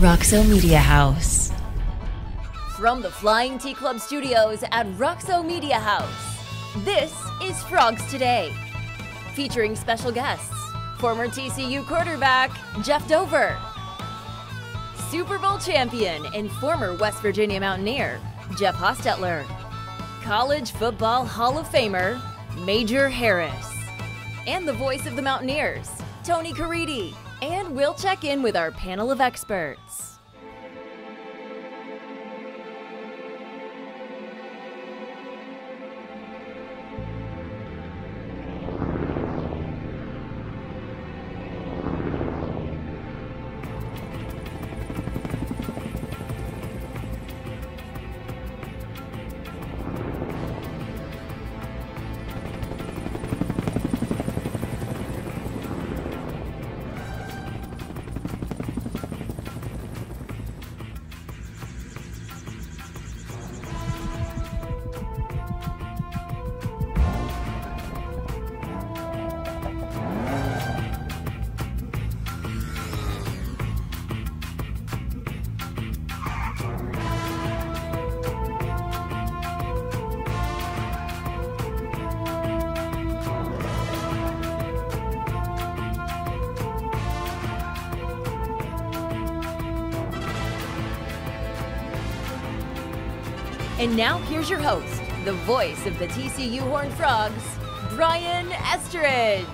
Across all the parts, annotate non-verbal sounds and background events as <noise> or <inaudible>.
Roxo Media House. From the Flying T Club studios at Roxo Media House, this is Frogs Today, featuring special guests former TCU quarterback Jeff Dover, Super Bowl champion and former West Virginia Mountaineer Jeff Hostetler, College Football Hall of Famer Major Harris, and the voice of the Mountaineers, Tony Caridi. And we'll check in with our panel of experts. And now here's your host, the voice of the TCU Horned Frogs, Brian Estridge.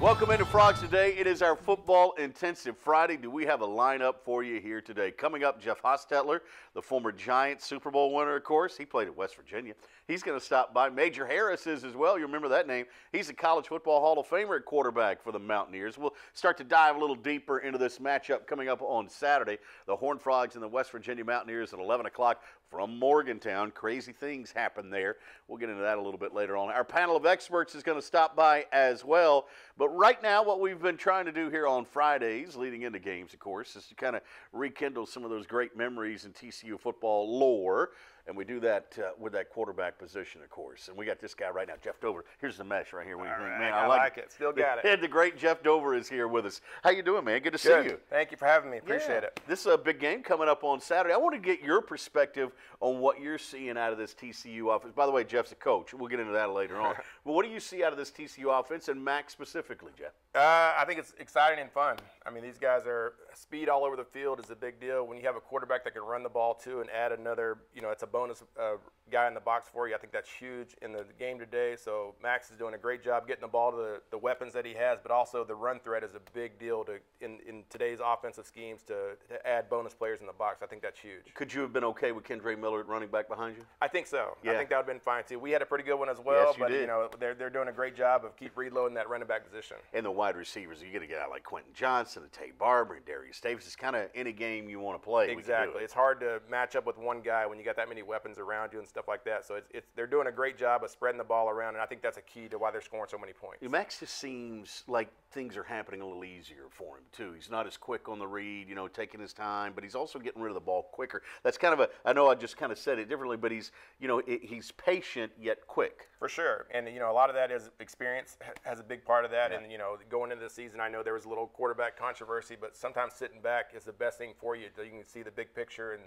Welcome into Frogs Today. It is our football intensive Friday. Do we have a lineup for you here today? Coming up, Jeff Hostetler, the former Giant Super Bowl winner, of course. He played at West Virginia. He's going to stop by. Major Harris is as well. You remember that name. He's a college football Hall of Famer at quarterback for the Mountaineers. We'll start to dive a little deeper into this matchup coming up on Saturday. The Horned Frogs and the West Virginia Mountaineers at 11 o'clock from Morgantown. Crazy things happen there. We'll get into that a little bit later on. Our panel of experts is going to stop by as well. But right now, what we've been trying to do here on Fridays, leading into games, of course, is to kind of rekindle some of those great memories in TCU football lore. And we do that uh, with that quarterback position, of course. And we got this guy right now, Jeff Dover. Here's the mesh right here. What do you think, right, man? I like it. Still got it. And the great Jeff Dover is here with us. How you doing, man? Good to Good. see you. Thank you for having me. Appreciate Yeah. it. This is a big game coming up on Saturday. I want to get your perspective on what you're seeing out of this TCU offense. By the way, Jeff's a coach. We'll get into that later on. <laughs> but what do you see out of this TCU offense and Max specifically, Jeff? Uh, I think it's exciting and fun. I mean, these guys are speed all over the field is a big deal. When you have a quarterback that can run the ball too and add another, you know, it's a bonus uh, guy in the box for you. I think that's huge in the game today. So Max is doing a great job getting the ball to the, the weapons that he has, but also the run threat is a big deal to in, in today's offensive schemes to, to add bonus players in the box. I think that's huge. Could you have been okay with Kendre Miller at running back behind you? I think so. Yeah. I think that would have been fine too. We had a pretty good one as well, Yes, you but did. you know they're, they're doing a great job of keep reloading that running back position. And the wide receivers, you got to get out like Quentin Johnston and Taye Barber and Derius Davis. It's kind of any game you want to play. we can do Exactly. it. It's hard to match up with one guy when you got that many weapons around you and stuff like that. So it's, it's they're doing a great job of spreading the ball around, and I think that's a key to why they're scoring so many points. Max just seems like things are happening a little easier for him too. He's not as quick on the read, you know, taking his time, but he's also getting rid of the ball quicker. That's kind of a. I know I just kind of said it differently, but he's, you know, i he's patient yet quick. For sure, and you know a lot of that is experience has a big part of that. And you know going into the season, I know there was a little quarterback controversy, but sometimes sitting back is the best thing for you. You can see the big picture and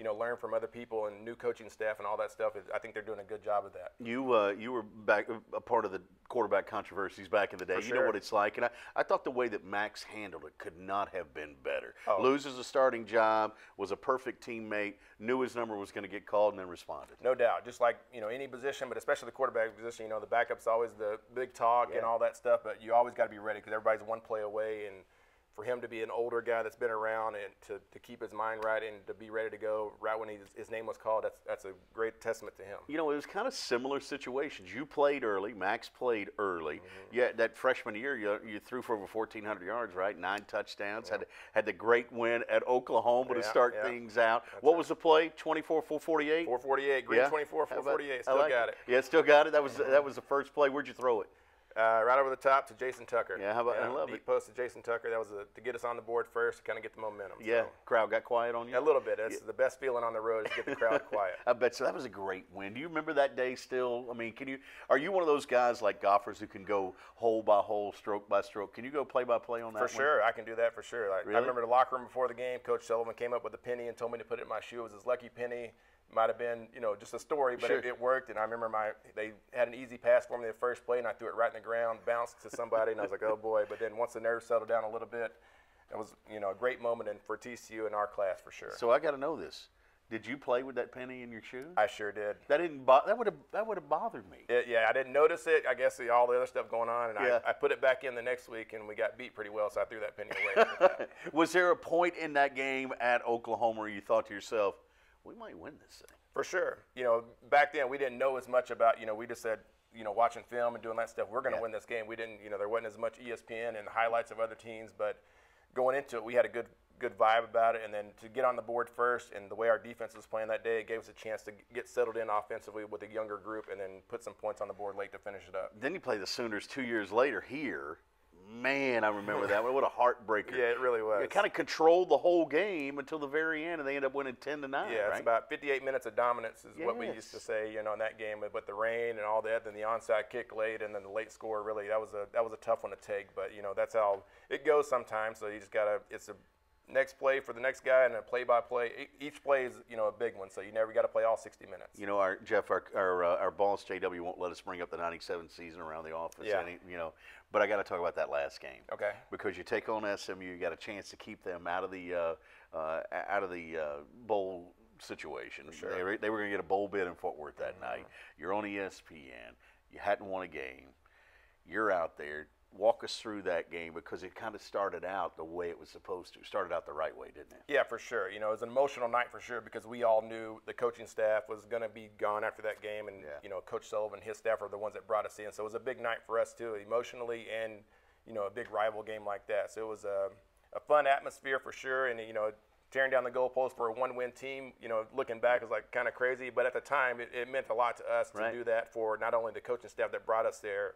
you know learn from other people and new coaching staff and all that stuff. I think they're doing a good job of that. You uh, you were back a part of the quarterback controversies back in the day. For You know what it's like, and I, I thought the way that Max handled it could not have been better. Oh. Loses a starting job, was a perfect teammate, knew his number was going to get called, and then responded. No doubt. Just like, you know, any position, but especially the quarterback position, you know, the backup's always the big talk and all that stuff, but you always got to be ready because everybody's one play away. And for him to be an older guy that's been around and to, to keep his mind right and to be ready to go right when he's, his name was called, that's, that's a great testament to him. You know, it was kind of similar situations. You played early. Max played early. Mm-hmm. Yeah, that freshman year, you, you threw for over 1,400 yards, right? Nine touchdowns. Had had the great win at Oklahoma to start yeah. things out. what was the play? 24 448? 448, green 24, How about- 448, I still got it. Yeah, still got it. That was that was the first play. Where'd you throw it? Uh, right over the top to Jason Tucker. Yeah, how about- I love deep it. post to Jason Tucker. That was a, to get us on the board first, to kind of get the momentum. Yeah, So, crowd got quiet on you. a little bit. That's the best feeling on the road is to get the crowd quiet. <laughs> I bet so. That was a great win. Do you remember that day still? I mean, can you? Are you one of those guys like golfers who can go hole by hole, stroke by stroke? Can you go play by play on that? For one? sure, I can do that for sure. Like, Really? I remember the locker room before the game. Coach Sullivan came up with a penny and told me to put it in my shoe. It was his lucky penny. Might have been, you know, just a story, but it, Sure. it worked. And I remember my they had an easy pass for me the first play, and I threw it right in the ground, bounced to somebody, and I was like, oh boy. But then once the nerves settled down a little bit, it was, you know, a great moment in, for TCU in our class for sure. So I got to know this. Did you play with that penny in your shoe? I sure did. that didn't. Bo- that would have. That would have bothered me. It, yeah, I didn't notice it. I guess the, all the other stuff going on, and Yeah. I, I put it back in the next week, and we got beat pretty well, so I threw that penny away. <laughs> was there a point in that game at Oklahoma where you thought to yourself, "We might win this thing"? For sure. You know, back then we didn't know as much about, you know, we just said, you know, watching film and doing that stuff, we're going to Yeah. win this game. We didn't, you know, there wasn't as much ESPN and highlights of other teams, but going into it, we had a good good vibe about it. And then to get on the board first and the way our defense was playing that day, it gave us a chance to get settled in offensively with a younger group and then put some points on the board late to finish it up. Then you play the Sooners two years later here. Man, I remember that one. What a heartbreaker! Yeah, it really was. It kind of controlled the whole game until the very end, and they end up winning ten to nine. Yeah, right? it's about 58 minutes of dominance is what we used to say, you know, in that game. But, but the rain and all that, then the onside kick late, and then the late score. Really, that was a that was a tough one to take. But you know, that's how it goes sometimes. So you just gotta. It's a next play for the next guy, and a play-by-play. E- Each play is you know a big one, so you never got to play all 60 minutes. You know, our Jeff, our our, uh, our boss JW won't let us bring up the '97 season around the office. Yeah. Any, you know, but I got to talk about that last game. Okay. Because you take on SMU, you got a chance to keep them out of the uh, uh, out of the uh, bowl situation. sure. They were, they were going to get a bowl bid in Fort Worth that night. You're on ESPN. You hadn't won a game. You're out there. Walk us through that game because it kind of started out the way it was supposed to. Started out the right way, didn't it? Yeah, for sure. You know, it was an emotional night for sure because we all knew the coaching staff was going to be gone after that game, and Yeah. you know, Coach Sullivan, his staff are the ones that brought us in. So it was a big night for us too, emotionally, and you know, a big rival game like that. So it was a, a fun atmosphere for sure, and you know. Tearing down the goalpost for a one-win team, you know, looking back is like kind of crazy, but at the time, it, it meant a lot to us to Right. do that for not only the coaching staff that brought us there,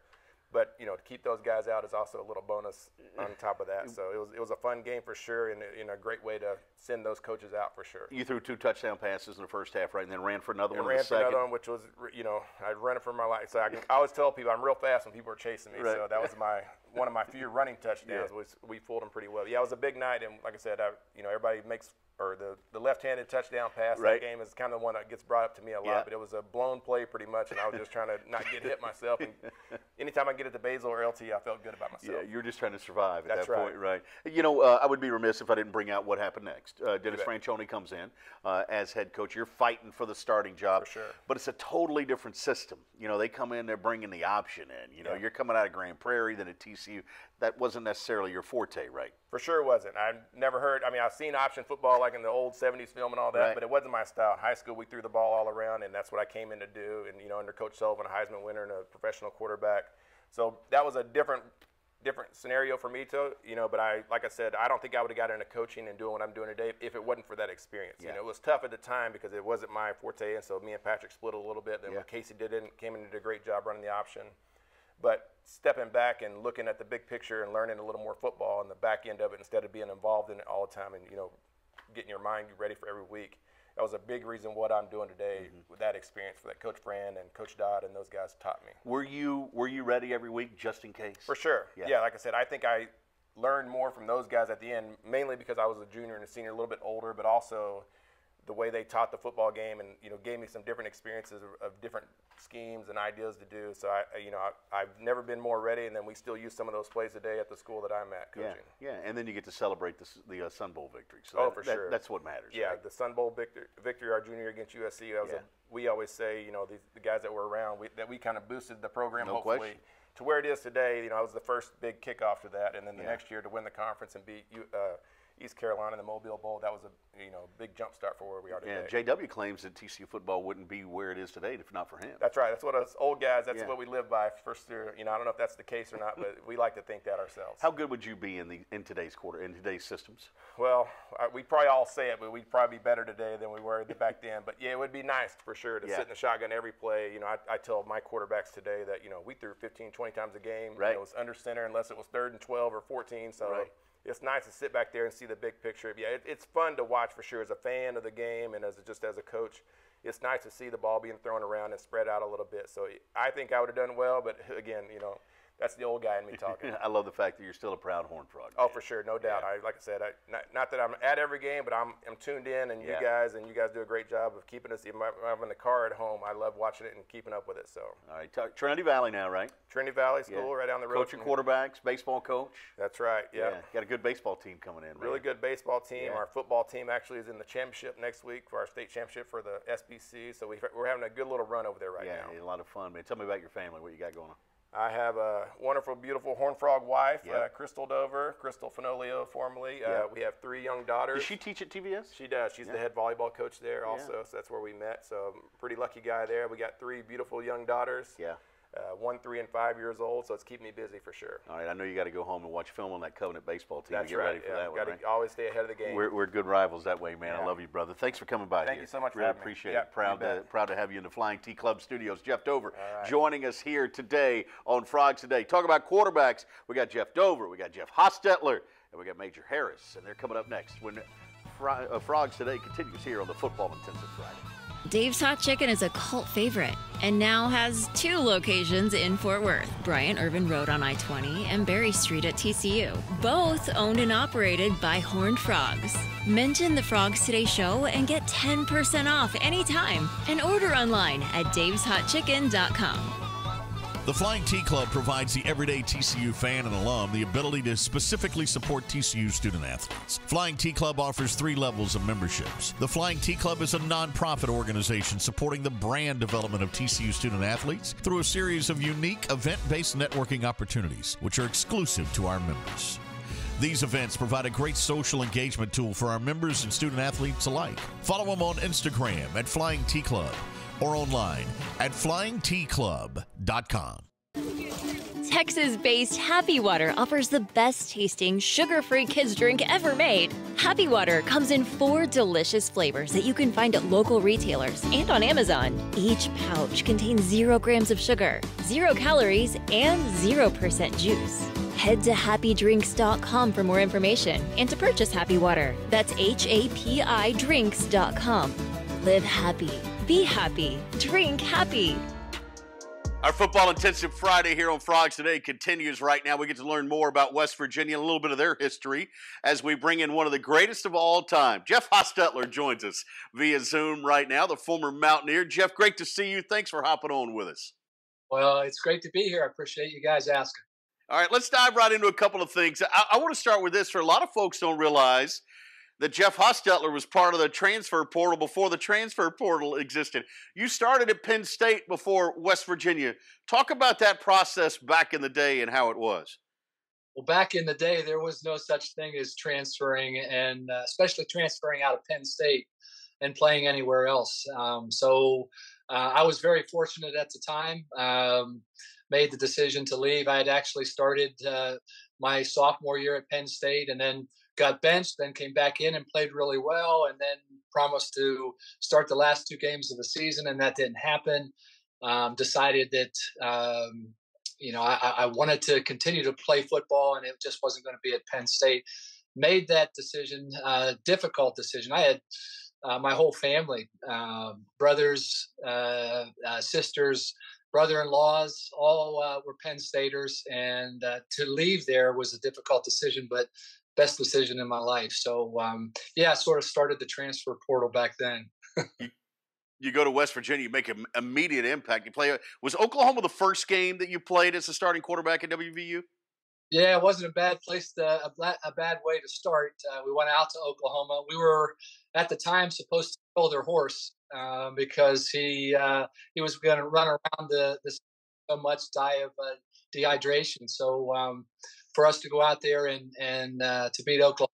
but you know, to keep those guys out is also a little bonus on top of that. So it was it was a fun game for sure, and a, and a great way to send those coaches out for sure. You threw two touchdown passes in the first half, right, and then ran for another And one in ran for second. another one, which was you know I'd run it for my life. So I, can, I always tell people I'm real fast when people are chasing me. Right. So that was my one of my few running touchdowns. Yeah. Was we fooled them pretty well. Yeah, it was a big night, and like I said, I, you know everybody makes or the, the left-handed touchdown pass Right. that game is kind of the one that gets brought up to me a lot. Yeah. But it was a blown play pretty much, and I was just trying to not get hit myself. And <laughs> anytime I get it to Basil or LT, I felt good about myself. Yeah, you're just trying to survive at That's that right. point, right? You know, uh, I would be remiss if I didn't bring out what happened next. Uh, Dennis bet. Franchione comes in uh, as head coach. You're fighting for the starting job, For sure. but it's a totally different system. You know, they come in, they're bringing the option in. You know, Yeah. you're coming out of Grand Prairie, then at TCU. That wasn't necessarily your forte, right? For sure it wasn't. I never heard. I mean, I've seen option football like in the old '70s film and all that, Right. but it wasn't my style. In high school, we threw the ball all around, and that's what I came in to do. And you know, under Coach Sullivan, a Heisman winner and a professional quarterback, so that was a different, different scenario for me to, you know. But I, like I said, I don't think I would have got into coaching and doing what I'm doing today if it wasn't for that experience. Yeah. You know, it was tough at the time because it wasn't my forte, and so me and Patrick split a little bit. Then Yeah. Casey did it, came in and did a great job running the option. But stepping back and looking at the big picture and learning a little more football and the back end of it instead of being involved in it all the time and you know getting your mind ready for every week. That was a big reason what I'm doing today mm-hmm. with that experience for that Coach Fran and Coach Dodd and those guys taught me. Were you were you ready every week just in case? For sure. Yeah. Yeah. like I said, I think I learned more from those guys at the end, mainly because I was a junior and a senior, a little bit older, but also the way they taught the football game and you know gave me some different experiences of, of different schemes and ideas to do. So I, you know, I, I've never been more ready, and then we still use some of those plays today at the school that I'm at Yeah, coaching. yeah, and then you get to celebrate the, the uh, Sun Bowl victory. So Oh, that- for that- sure. That's what matters. Yeah, right? the Sun Bowl victory, victory our junior year against USC. That was Yeah. a, we always say, you know, the, the guys that were around, we, that we kind of boosted the program, No hopefully, question. to where it is today. You know, I was the first big kickoff to that, and then the Yeah. next year to win the conference and beat uh, East Carolina, the Mobile Bowl. That was a you know big jump start for where we are today. Yeah, JW claims that TCU football wouldn't be where it is today if not for him. That's right. That's what us old guys. That's Yeah. what we live by. First, year, you know, I don't know if that's the case or not, but <laughs> we like to think that ourselves. How good would you be in the in today's quarter in today's systems? Well, we probably all say it, but we'd probably be better today than we were back then. But yeah, it would be nice for sure to Yeah. sit in the shotgun every play. You know, I, I tell my quarterbacks today that you know we threw 15, 20 times a game. You know, Right. it was under center unless it was third and 12 or 14. So. Right. It's nice to sit back there and see the big picture. Yeah, it, it's fun to watch for sure as a fan of the game and as a, just as a coach. It's nice to see the ball being thrown around and spread out a little bit. So I think I would have done well, but again, you know, that's the old guy in me talking. <laughs> I love the fact that you're still a proud Horn Frog. Oh, for sure, no doubt. I, like I said, I, not, not that I'm at every game, but I'm, I'm tuned in, and Yeah. you guys and you guys do a great job of keeping us. Even if I'm in the car at home, I love watching it and keeping up with it. So All right, talk, Trinity Valley now, right? Trinity Valley Yeah. School, right down the road. Coaching from here. quarterbacks, baseball coach. That's right. Yeah. got a good baseball team coming in. Really man. good baseball team. Yeah. Our football team actually is in the championship next week for our state championship for the SPC. So we, we're having a good little run over there right yeah, now. yeah, a lot of fun, man. Tell me about your family. What you got going on? I have a wonderful, beautiful Horn Frog wife, Yep. uh, Crystal Dover, Crystal Finolio, formerly. Uh, Yep. we have three young daughters. Does she teach at TVS? She does. She's the head volleyball coach there also, so that's where we met. So I'm pretty lucky guy there. We got three beautiful young daughters. Yeah. Uh, one, three, and five years old, so it's keeping me busy for sure. All right, I know you got to go home and watch film on that Covenant baseball team That's to get right. ready for yeah, that one. Got to always stay ahead of the game. We're, we're good rivals that way, man. I love you, brother. Thanks for coming by. Thank here. you so much for Really me. appreciate Yeah, it. Proud to proud to have you in the Flying T Club Studios. Jeff Dover right. joining us here today on Frogs Today. Talk about quarterbacks. We got Jeff Dover, we got Jeff Hostetler, and we got Major Harris, and they're coming up next when uh, Frogs Today continues here on the Football Intensive Friday. Dave's Hot Chicken is a cult favorite and now has two locations in Fort Worth Bryant Irvin Road on I 20 and Berry Street at TCU. Both owned and operated by Horned Frogs. Mention the Frogs Today show and get 10% off anytime and order online at daveshotchicken.com. The Flying T Club provides the everyday TCU fan and alum the ability to specifically support TCU student athletes. Flying T Club offers three levels of memberships. The Flying T Club is a nonprofit organization supporting the brand development of TCU student athletes through a series of unique event based networking opportunities, which are exclusive to our members. These events provide a great social engagement tool for our members and student athletes alike. Follow them on Instagram at Flying T Club or online at flyingtclub.com. Texas based Happy Water offers the best tasting, sugar free kids drink ever made. Happy Water comes in four delicious flavors that you can find at local retailers and on Amazon. Each pouch contains zero grams of sugar, zero calories, and 0% juice. Head to hapidrinks.com for more information and to purchase Happy Water. That's H A P I drinks.com. Live happy, be happy, drink happy. Our football intensive Friday here on Frogs Today continues right now. We get to learn more about West Virginia, a little bit of their history, as we bring in one of the greatest of all time. Jeff Hostetler joins us via Zoom right now, the former Mountaineer. Jeff, great to see you. Thanks for hopping on with us. Well, it's great to be here. I appreciate you guys asking. All right, let's dive right into a couple of things. I, I want to start with this. For a lot of folks, don't realize that Jeff Hostetler was part of the transfer portal before the transfer portal existed. You started at Penn State before West Virginia. Talk about that process back in the day and how it was. Well, back in the day, there was no such thing as transferring, and uh, especially transferring out of Penn State and playing anywhere else. Um, so uh, I was very fortunate at the time. Um, made the decision to leave. I had actually started uh, my sophomore year at Penn State, and then got benched. Then came back in and played really well, and then promised to start the last two games of the season, and that didn't happen. Um, decided that um, you know, I, I, wanted to continue to play football, and it just wasn't going to be at Penn State. Made that decision, uh, difficult decision. I had uh, my whole family, uh, brothers, uh, sisters, brother-in-laws, all uh, were Penn Staters, and uh, to leave there was a difficult decision, but best decision in my life. So, um, yeah, I sort of started the transfer portal back then. you go to West Virginia, you make an immediate impact. You play. Was Oklahoma the first game that you played as a starting quarterback at WVU? Yeah, it wasn't a bad place, to, a, a bad way to start. Uh, we went out to Oklahoma. We were at the time supposed to kill their horse uh, because he uh, he was going to run around the, the so much, die of uh, dehydration. So um, for us to go out there and and uh, to beat Oklahoma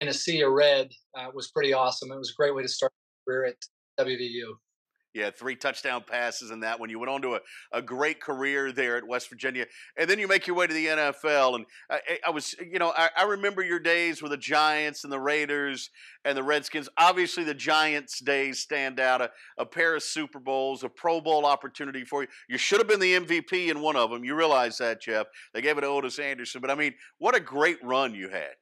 in a sea of red uh, was pretty awesome. It was a great way to start career at WVU. Yeah, three touchdown passes in that one. You went on to a, a great career there at West Virginia, and then you make your way to the NFL. And I, I was, you know, I, I, remember your days with the Giants and the Raiders and the Redskins. Obviously, the Giants' days stand out. A, a pair of Super Bowls, a Pro Bowl opportunity for you. You should have been the MVP in one of them. You realize that, Jeff. They gave it to Ottis Anderson, but I mean, what a great run you had.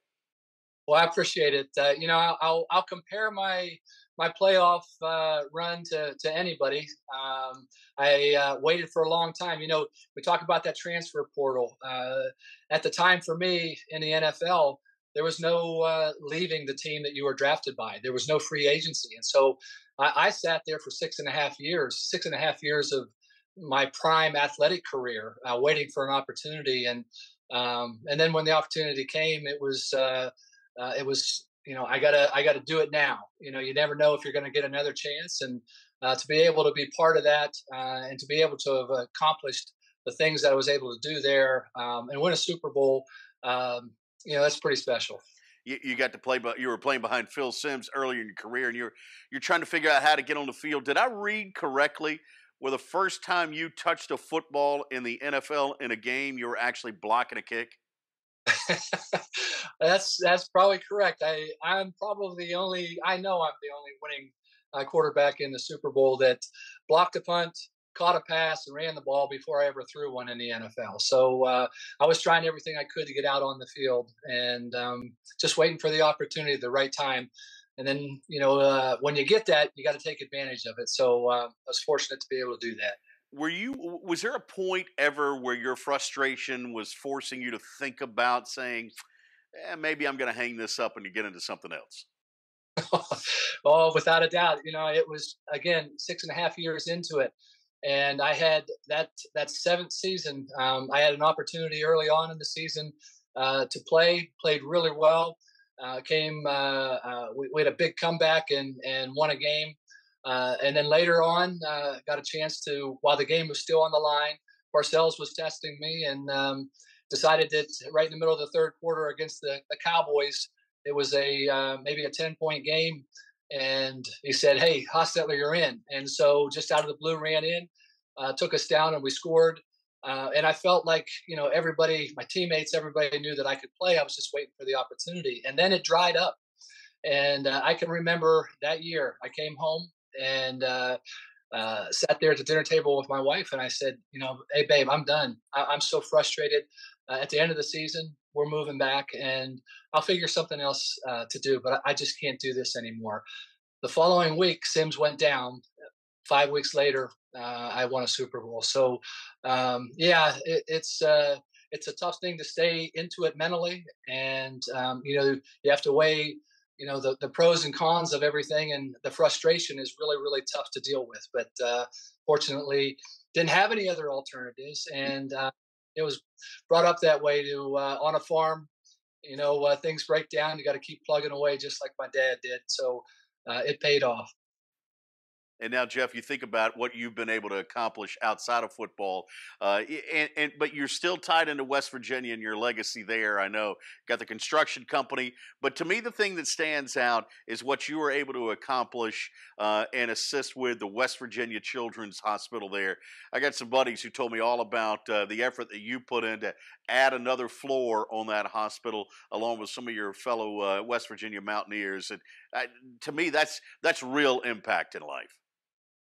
Well, I appreciate it. Uh, you know, I'll, I'll compare my my playoff uh, run to, to anybody. Um, I uh, waited for a long time. You know, we talk about that transfer portal. Uh, at the time for me in the NFL, there was no uh, leaving the team that you were drafted by. There was no free agency. And so I, I, sat there for six and a half years, six and a half years of my prime athletic career, uh, waiting for an opportunity. And um, and then when the opportunity came, it was uh, it was you know, I gotta I gotta do it now. You know, you never know if you're going to get another chance, and uh, to be able to be part of that uh, and to be able to have accomplished the things that I was able to do there um, and win a Super Bowl, um, you know, that's pretty special. You, you, got to play, but you were playing behind Phil Simms earlier in your career, and you're you're trying to figure out how to get on the field. Did I read correctly? Where the first time you touched a football in the NFL in a game, you were actually blocking a kick? <laughs> that's that's probably correct. I I'm probably the only I know I'm the only winning uh, quarterback in the Super Bowl that blocked a punt, caught a pass, and ran the ball before I ever threw one in the NFL. So uh, I was trying everything I could to get out on the field and um, just waiting for the opportunity at the right time. And then you know uh, when you get that, you got to take advantage of it. So uh, I was fortunate to be able to do that were you was there a point ever where your frustration was forcing you to think about saying eh, maybe i'm going to hang this up and you get into something else <laughs> oh without a doubt you know it was again six and a half years into it and i had that that seventh season um, i had an opportunity early on in the season uh, to play played really well uh, came uh, uh we, we, had a big comeback and and won a game uh, and then later on, uh, got a chance to, while the game was still on the line, Parcells was testing me and um, decided that right in the middle of the third quarter against the, the Cowboys, it was a uh, maybe a 10 point game. And he said, Hey, Hostetler, you're in. And so just out of the blue, ran in, uh, took us down, and we scored. Uh, and I felt like, you know, everybody, my teammates, everybody knew that I could play. I was just waiting for the opportunity. And then it dried up. And uh, I can remember that year, I came home and uh, uh, sat there at the dinner table with my wife, and I said, you know, hey babe, I'm done. I- am so frustrated. Uh, at the end of the season, we're moving back, and I'll figure something else uh, to do, but I-, I just can't do this anymore. The following week, Simms went down. Five weeks later, uh, I won a Super Bowl. So, um, yeah, it, it's uh, it's a tough thing to stay into it mentally, and um, you know you have to weigh you know the, the pros and cons of everything and the frustration is really really tough to deal with but uh, fortunately didn't have any other alternatives and uh, it was brought up that way to uh, on a farm you know uh, things break down you got to keep plugging away just like my dad did so uh, it paid off and now, Jeff, you think about what you've been able to accomplish outside of football, uh, and, and, but you're still tied into West Virginia and your legacy there. I know got the construction company, but to me, the thing that stands out is what you were able to accomplish uh, and assist with the West Virginia Children's Hospital. There, I got some buddies who told me all about uh, the effort that you put in to add another floor on that hospital, along with some of your fellow uh, West Virginia Mountaineers. And uh, to me, that's that's real impact in life.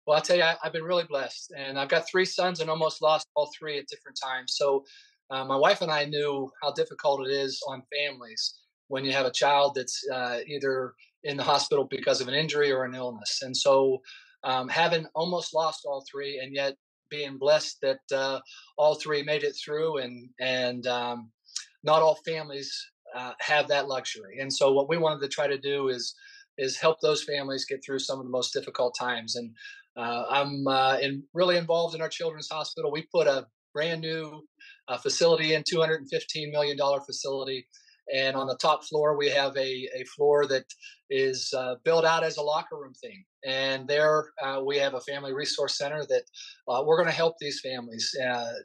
Well, I'll tell you, I, have been really blessed, and I've got three sons, and almost lost all three at different times. So, uh, my wife and I knew how difficult it is on families when you have a child that's uh, either in the hospital because of an injury or an illness. And so, um, having almost lost all three, and yet being blessed that uh, all three made it through, and and um, not all families uh, have that luxury. And so, what we wanted to try to do is is help those families get through some of the most difficult times. And uh, I'm uh, in, really involved in our children's hospital. We put a brand new uh, facility in, $215 million facility. And on the top floor, we have a, a floor that is uh, built out as a locker room thing. And there uh, we have a family resource center that uh, we're going to help these families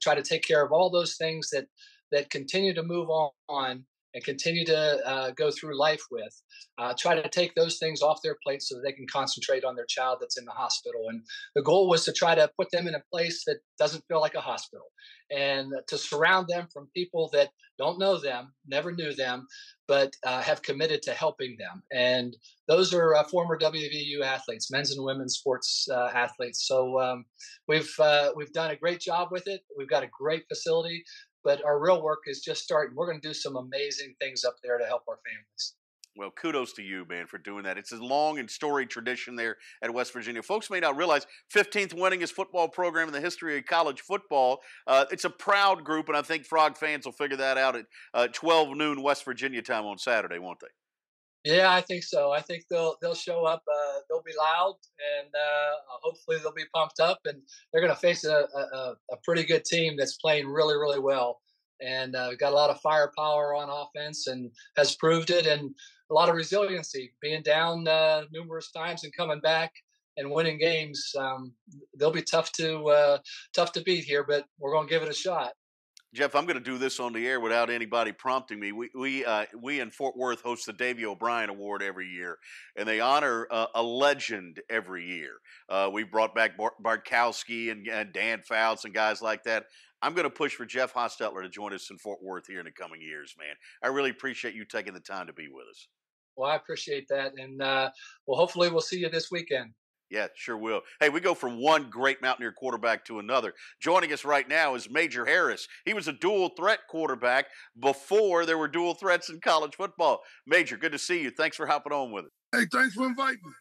try to take care of all those things that, that continue to move on and continue to uh, go through life with. Uh, try to take those things off their plate so that they can concentrate on their child that's in the hospital. And the goal was to try to put them in a place that doesn't feel like a hospital and to surround them from people that don't know them, never knew them, but uh, have committed to helping them. And those are uh, former WVU athletes, men's and women's sports uh, athletes. So um, we've uh, we've done a great job with it. We've got a great facility, but our real work is just starting. We're going to do some amazing things up there to help our families. Well, kudos to you, man, for doing that. It's a long and storied tradition there at West Virginia. Folks may not realize 15th winningest football program in the history of college football. Uh, it's a proud group, and I think Frog fans will figure that out at uh, 12 noon West Virginia time on Saturday, won't they? Yeah, I think so. I think they'll they'll show up. Uh, they'll be loud, and uh, hopefully they'll be pumped up, and they're going to face a, a, a pretty good team that's playing really really well, and uh, got a lot of firepower on offense, and has proved it, and a lot of resiliency, being down uh, numerous times and coming back and winning games. Um, they'll be tough to uh, tough to beat here, but we're going to give it a shot. Jeff, I'm going to do this on the air without anybody prompting me. We we uh, we in Fort Worth host the Davy O'Brien Award every year, and they honor uh, a legend every year. Uh, we brought back Bartkowski and, and Dan Fouts and guys like that. I'm going to push for Jeff Hostetler to join us in Fort Worth here in the coming years, man. I really appreciate you taking the time to be with us. Well, I appreciate that, and uh, well, hopefully we'll see you this weekend. Yeah, sure will. Hey, we go from one great Mountaineer quarterback to another. Joining us right now is Major Harris. He was a dual threat quarterback before there were dual threats in college football. Major, good to see you. Thanks for hopping on with us. Hey, thanks for inviting me.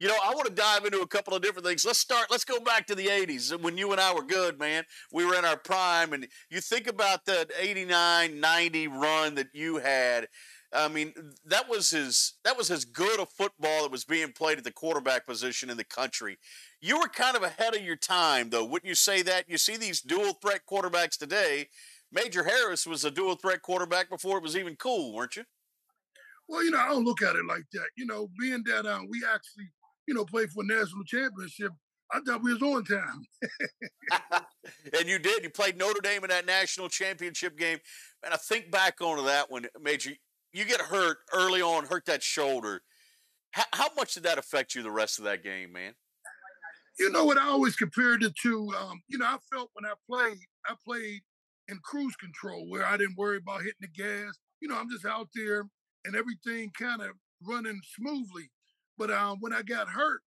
You know, I want to dive into a couple of different things. Let's start. Let's go back to the 80s when you and I were good, man. We were in our prime. And you think about that 89 90 run that you had. I mean, that was his that was as good a football that was being played at the quarterback position in the country. You were kind of ahead of your time, though. Wouldn't you say that? You see these dual threat quarterbacks today. Major Harris was a dual threat quarterback before it was even cool, weren't you? Well, you know, I don't look at it like that. You know, being that um, we actually, you know, played for a national championship, I thought we was on time. <laughs> and you did. You played Notre Dame in that national championship game. And I think back onto that one, Major you get hurt early on, hurt that shoulder. How, how, much did that affect you the rest of that game, man? You know what? I always compared it to, um, you know, I felt when I played, I played in cruise control where I didn't worry about hitting the gas. You know, I'm just out there and everything kind of running smoothly. But um, when I got hurt,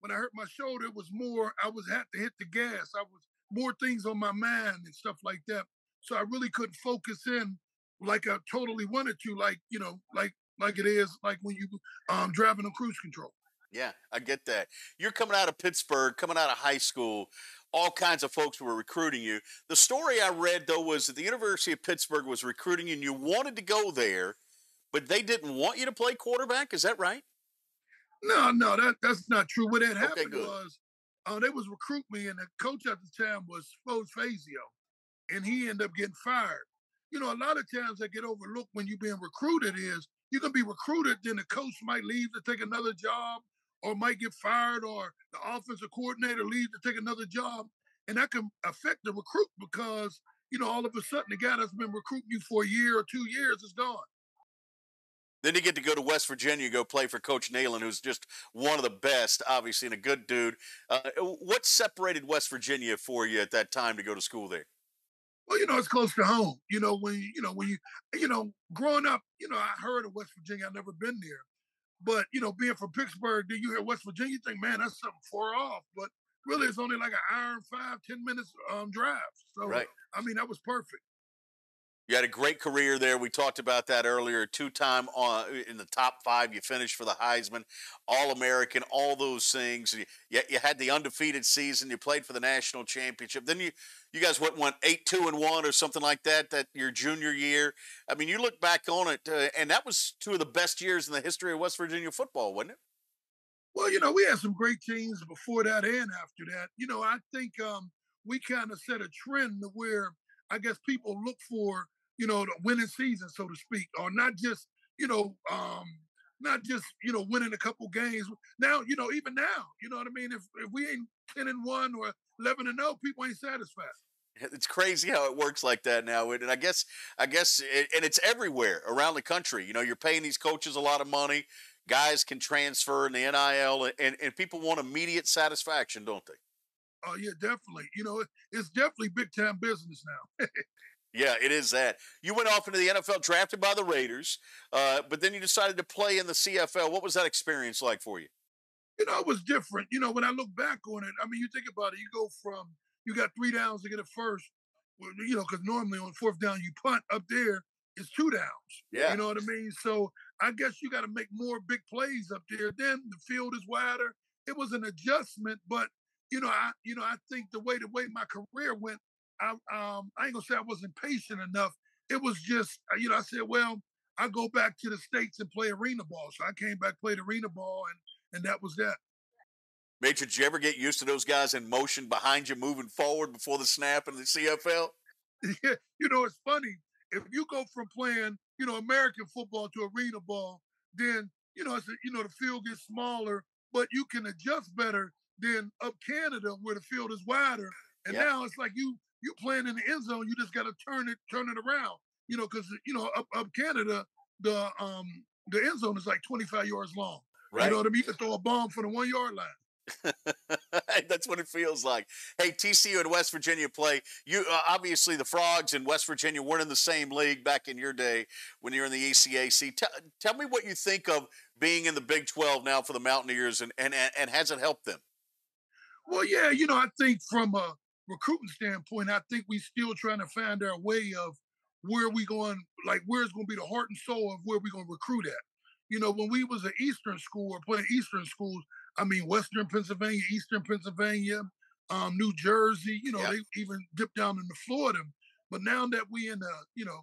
when I hurt my shoulder, it was more, I was had to hit the gas. I was more things on my mind and stuff like that. So I really couldn't focus in like I totally wanted to, like you know, like like it is like when you um driving on cruise control. Yeah, I get that. You're coming out of Pittsburgh, coming out of high school. All kinds of folks were recruiting you. The story I read though was that the University of Pittsburgh was recruiting you, and you wanted to go there, but they didn't want you to play quarterback. Is that right? No, no, that that's not true. What had happened okay, was uh, they was recruiting me, and the coach at the time was Foge Fazio, and he ended up getting fired you know, a lot of times that get overlooked when you're being recruited is you can be recruited, then the coach might leave to take another job or might get fired or the offensive coordinator leave to take another job. And that can affect the recruit because, you know, all of a sudden the guy that's been recruiting you for a year or two years is gone. Then you get to go to West Virginia, go play for Coach Nehlen, who's just one of the best, obviously, and a good dude. Uh, what separated West Virginia for you at that time to go to school there? Well, you know, it's close to home. You know, when you know when you you know growing up, you know, I heard of West Virginia. I've never been there, but you know, being from Pittsburgh, then you hear West Virginia, you think, man, that's something far off. But really, it's only like an hour and five, ten minutes um, drive. So, right. I mean, that was perfect. You had a great career there. We talked about that earlier. Two time uh, in the top five. You finished for the Heisman, All American, all those things. You, you had the undefeated season. You played for the national championship. Then you you guys went went eight two and one or something like that that your junior year. I mean, you look back on it, uh, and that was two of the best years in the history of West Virginia football, wasn't it? Well, you know, we had some great teams before that and after that. You know, I think um, we kind of set a trend to where I guess people look for you know, the winning season, so to speak, or not just, you know, um, not just, you know, winning a couple games. Now, you know, even now, you know what I mean? If if we ain't 10 and 1 or 11 and 0, people ain't satisfied. <laughs> It's crazy how it works like that now, and I guess, I guess, and it's everywhere around the country. You know, you're paying these coaches a lot of money. Guys can transfer in the NIL, and, and people want immediate satisfaction, don't they? Oh yeah, definitely. You know, it's definitely big time business now. <laughs> yeah, it is that. You went off into the NFL, drafted by the Raiders, uh, but then you decided to play in the CFL. What was that experience like for you? You know, it was different. You know, when I look back on it, I mean, you think about it. You go from you got three downs to get a first. You know, because normally on fourth down you punt. Up there, it's two downs. Yeah. You know what I mean? So I guess you got to make more big plays up there. Then the field is wider. It was an adjustment, but you know, I you know, I think the way the way my career went, I um I ain't gonna say I wasn't patient enough. It was just uh, you know, I said, well, I go back to the states and play arena ball. So I came back, played arena ball, and and that was that. Major, did you ever get used to those guys in motion behind you, moving forward before the snap in the CFL? <laughs> Yeah, you know, it's funny. If you go from playing, you know, American football to arena ball, then you know, it's a, you know, the field gets smaller, but you can adjust better than up Canada where the field is wider. And yep. now it's like you you playing in the end zone, you just got to turn it turn it around. You know, because you know up up Canada, the um the end zone is like 25 yards long. Right. You know what I mean? You can throw a bomb from the one yard line. <laughs> That's what it feels like. Hey, TCU and West Virginia play. You uh, obviously the Frogs and West Virginia weren't in the same league back in your day when you were in the ECAC. T- tell me what you think of being in the Big 12 now for the Mountaineers, and and and has it helped them? Well, yeah, you know, I think from a recruiting standpoint, I think we still trying to find our way of where we going, like where's going to be the heart and soul of where we're going to recruit at. You know, when we was an Eastern school or playing Eastern schools, I mean, Western Pennsylvania, Eastern Pennsylvania, um, New Jersey, you know, yeah. they even dipped down into Florida. But now that we in the, you know,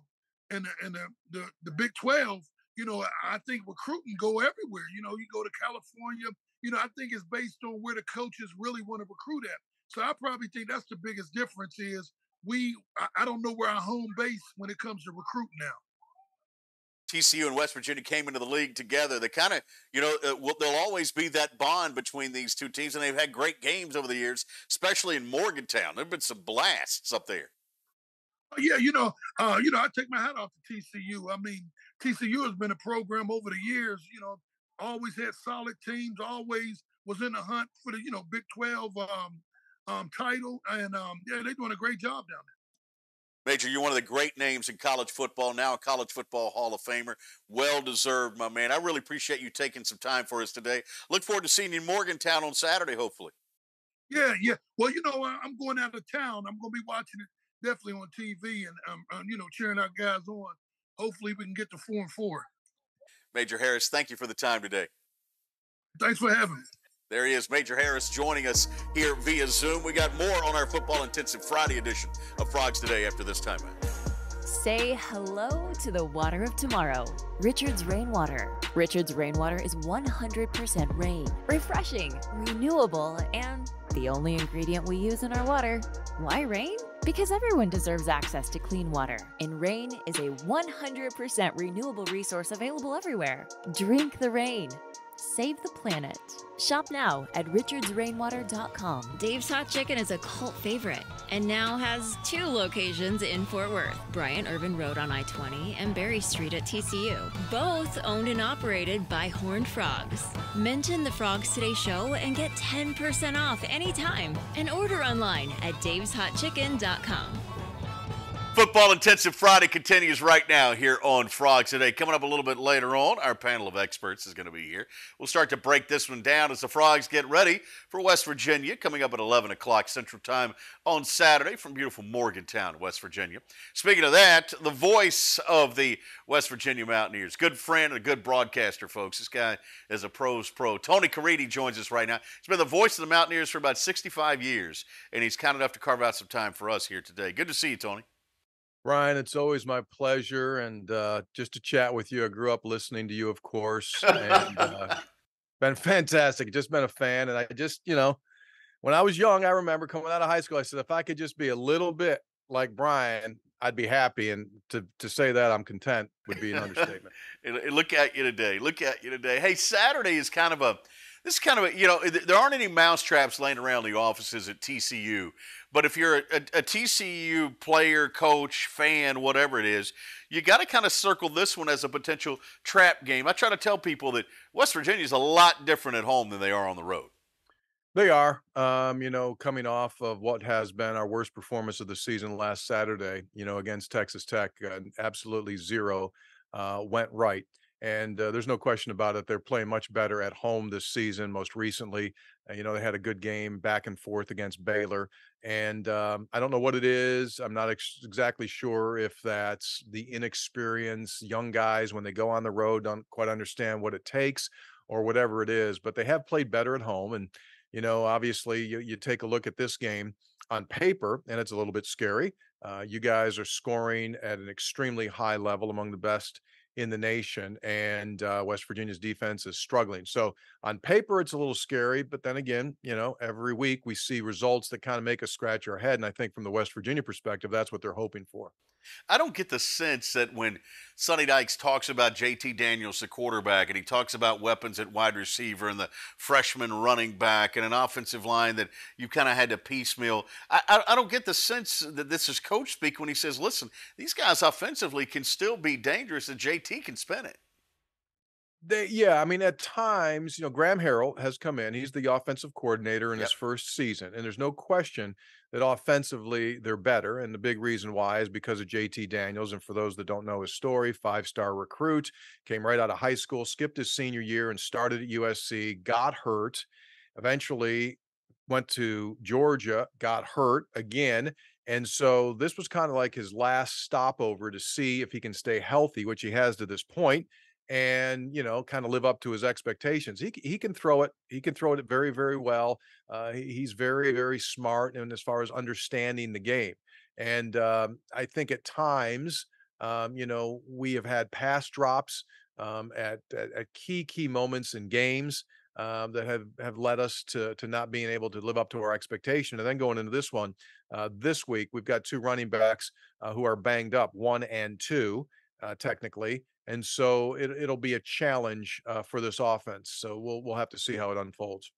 in the, in the, the, the Big 12, you know, I think recruiting go everywhere. You know, you go to California, you know, I think it's based on where the coaches really want to recruit at. So I probably think that's the biggest difference is we, I don't know where our home base when it comes to recruiting now. TCU and West Virginia came into the league together. They kind of, you know, uh, will, there'll always be that bond between these two teams, and they've had great games over the years, especially in Morgantown. There've been some blasts up there. Oh, yeah, you know, uh, you know, I take my hat off to TCU. I mean, TCU has been a program over the years. You know, always had solid teams. Always was in the hunt for the you know Big Twelve um, um, title, and um, yeah, they're doing a great job down there. Major, you're one of the great names in college football, now a college football Hall of Famer. Well deserved, my man. I really appreciate you taking some time for us today. Look forward to seeing you in Morgantown on Saturday, hopefully. Yeah, yeah. Well, you know, I'm going out of town. I'm going to be watching it definitely on TV and, um, um, you know, cheering our guys on. Hopefully, we can get to four and four. Major Harris, thank you for the time today. Thanks for having me. There he is, Major Harris, joining us here via Zoom. We got more on our Football Intensive Friday edition of Frogs Today after this time Say hello to the water of tomorrow. Richard's Rainwater. Richard's Rainwater is 100% rain, refreshing, renewable, and the only ingredient we use in our water. Why rain? Because everyone deserves access to clean water, and rain is a 100% renewable resource available everywhere. Drink the rain. Save the planet. Shop now at richardsrainwater.com. Dave's Hot Chicken is a cult favorite and now has two locations in Fort Worth Bryant Irvin Road on I 20 and Berry Street at TCU. Both owned and operated by Horned Frogs. Mention the Frogs Today show and get 10% off anytime and order online at daveshotchicken.com. Football Intensive Friday continues right now here on Frogs Today. Coming up a little bit later on, our panel of experts is going to be here. We'll start to break this one down as the Frogs get ready for West Virginia, coming up at 11 o'clock Central Time on Saturday from beautiful Morgantown, West Virginia. Speaking of that, the voice of the West Virginia Mountaineers, good friend and a good broadcaster, folks. This guy is a pros pro. Tony Caridi joins us right now. He's been the voice of the Mountaineers for about 65 years, and he's kind enough to carve out some time for us here today. Good to see you, Tony. Ryan, it's always my pleasure, and uh, just to chat with you. I grew up listening to you, of course, and uh, <laughs> been fantastic. Just been a fan, and I just, you know, when I was young, I remember coming out of high school. I said, if I could just be a little bit like Brian, I'd be happy. And to to say that I'm content would be an <laughs> understatement. look at you today. Look at you today. Hey, Saturday is kind of a this is kind of a, you know, there aren't any mousetraps laying around the offices at TCU, But if you're a, a, a TCU player, coach, fan, whatever it is, you got to kind of circle this one as a potential trap game. I try to tell people that West Virginia is a lot different at home than they are on the road. They are, um, you know, coming off of what has been our worst performance of the season last Saturday, you know, against Texas Tech, uh, absolutely zero uh, went right. And uh, there's no question about it. They're playing much better at home this season. Most recently, uh, you know, they had a good game back and forth against Baylor. And um, I don't know what it is. I'm not ex- exactly sure if that's the inexperience, young guys when they go on the road don't quite understand what it takes or whatever it is. But they have played better at home. And you know, obviously, you, you take a look at this game on paper, and it's a little bit scary. Uh, you guys are scoring at an extremely high level, among the best in the nation, and uh, West Virginia's defense is struggling. So on paper, it's a little scary, but then again, you know, every week we see results that kind of make us scratch our head. And I think from the West Virginia perspective, that's what they're hoping for. I don't get the sense that when Sonny Dykes talks about JT Daniels, the quarterback, and he talks about weapons at wide receiver and the freshman running back and an offensive line that you kind of had to piecemeal. I, I, I, don't get the sense that this is coach speak when he says, listen, these guys offensively can still be dangerous and JT can spin it. They, yeah, I mean, at times, you know, Graham Harrell has come in. He's the offensive coordinator in yep. his first season, and there's no question that offensively they're better. And the big reason why is because of JT Daniels. And for those that don't know his story, five-star recruit, came right out of high school, skipped his senior year, and started at USC. Got hurt, eventually went to Georgia, got hurt again. And so this was kind of like his last stopover to see if he can stay healthy, which he has to this point and you know kind of live up to his expectations. He, he can throw it he can throw it very very well uh, he, he's very very smart and as far as understanding the game. And um, i think at times um, you know we have had pass drops um, at, at, at key key moments in games um, that have have led us to to not being able to live up to our expectation. And then going into this one uh, this week we've got two running backs uh, who are banged up one and two uh, technically and so it, it'll be a challenge uh, for this offense. So we'll we'll have to see how it unfolds.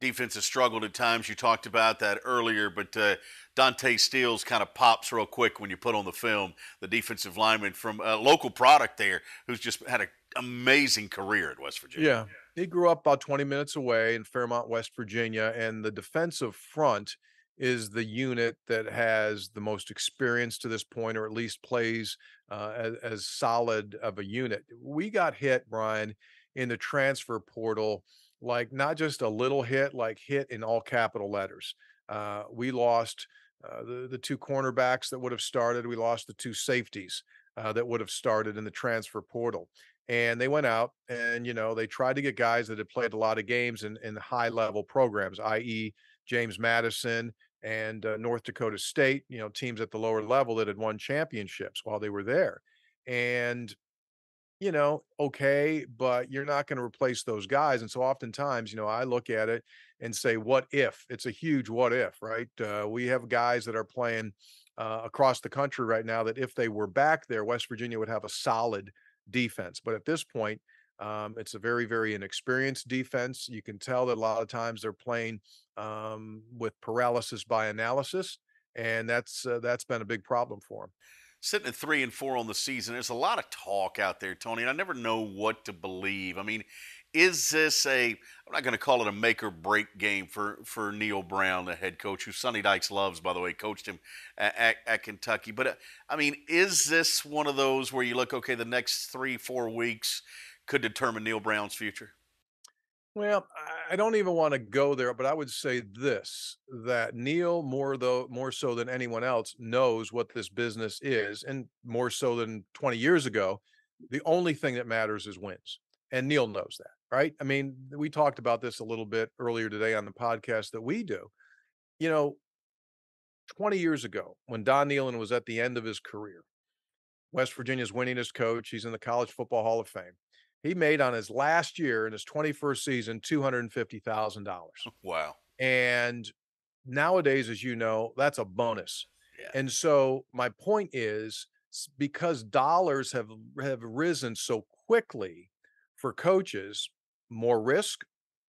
Defense has struggled at times. You talked about that earlier, but uh, Dante Stills kind of pops real quick when you put on the film the defensive lineman from a local product there, who's just had an amazing career at West Virginia. Yeah, he grew up about 20 minutes away in Fairmont, West Virginia, and the defensive front is the unit that has the most experience to this point, or at least plays uh, as, as solid of a unit. We got hit, Brian, in the transfer portal, like not just a little hit, like hit in all capital letters. Uh, we lost uh, the the two cornerbacks that would have started. We lost the two safeties uh, that would have started in the transfer portal. And they went out and you know they tried to get guys that had played a lot of games in, in high level programs, i.e., James Madison and uh, North Dakota State, you know, teams at the lower level that had won championships while they were there. And, you know, okay, but you're not going to replace those guys. And so oftentimes, you know, I look at it and say, what if? It's a huge what if, right? Uh, we have guys that are playing uh, across the country right now that if they were back there, West Virginia would have a solid defense. But at this point, um, it's a very, very inexperienced defense. You can tell that a lot of times they're playing um, with paralysis by analysis, and that's uh, that's been a big problem for them. Sitting at three and four on the season, there's a lot of talk out there, Tony, and I never know what to believe. I mean, is this a I'm not going to call it a make or break game for for Neal Brown, the head coach, who Sonny Dykes loves, by the way, coached him at, at, at Kentucky. But uh, I mean, is this one of those where you look, okay, the next three four weeks could determine Neal Brown's future? Well, I don't even want to go there, but I would say this that Neal more though more so than anyone else knows what this business is and more so than 20 years ago, the only thing that matters is wins. And Neal knows that, right? I mean, we talked about this a little bit earlier today on the podcast that we do. You know, 20 years ago when Don Nehlen was at the end of his career, West Virginia's winningest coach, he's in the College Football Hall of Fame he made on his last year in his 21st season $250,000. Wow. And nowadays, as you know, that's a bonus. Yeah. And so my point is because dollars have have risen so quickly for coaches, more risk,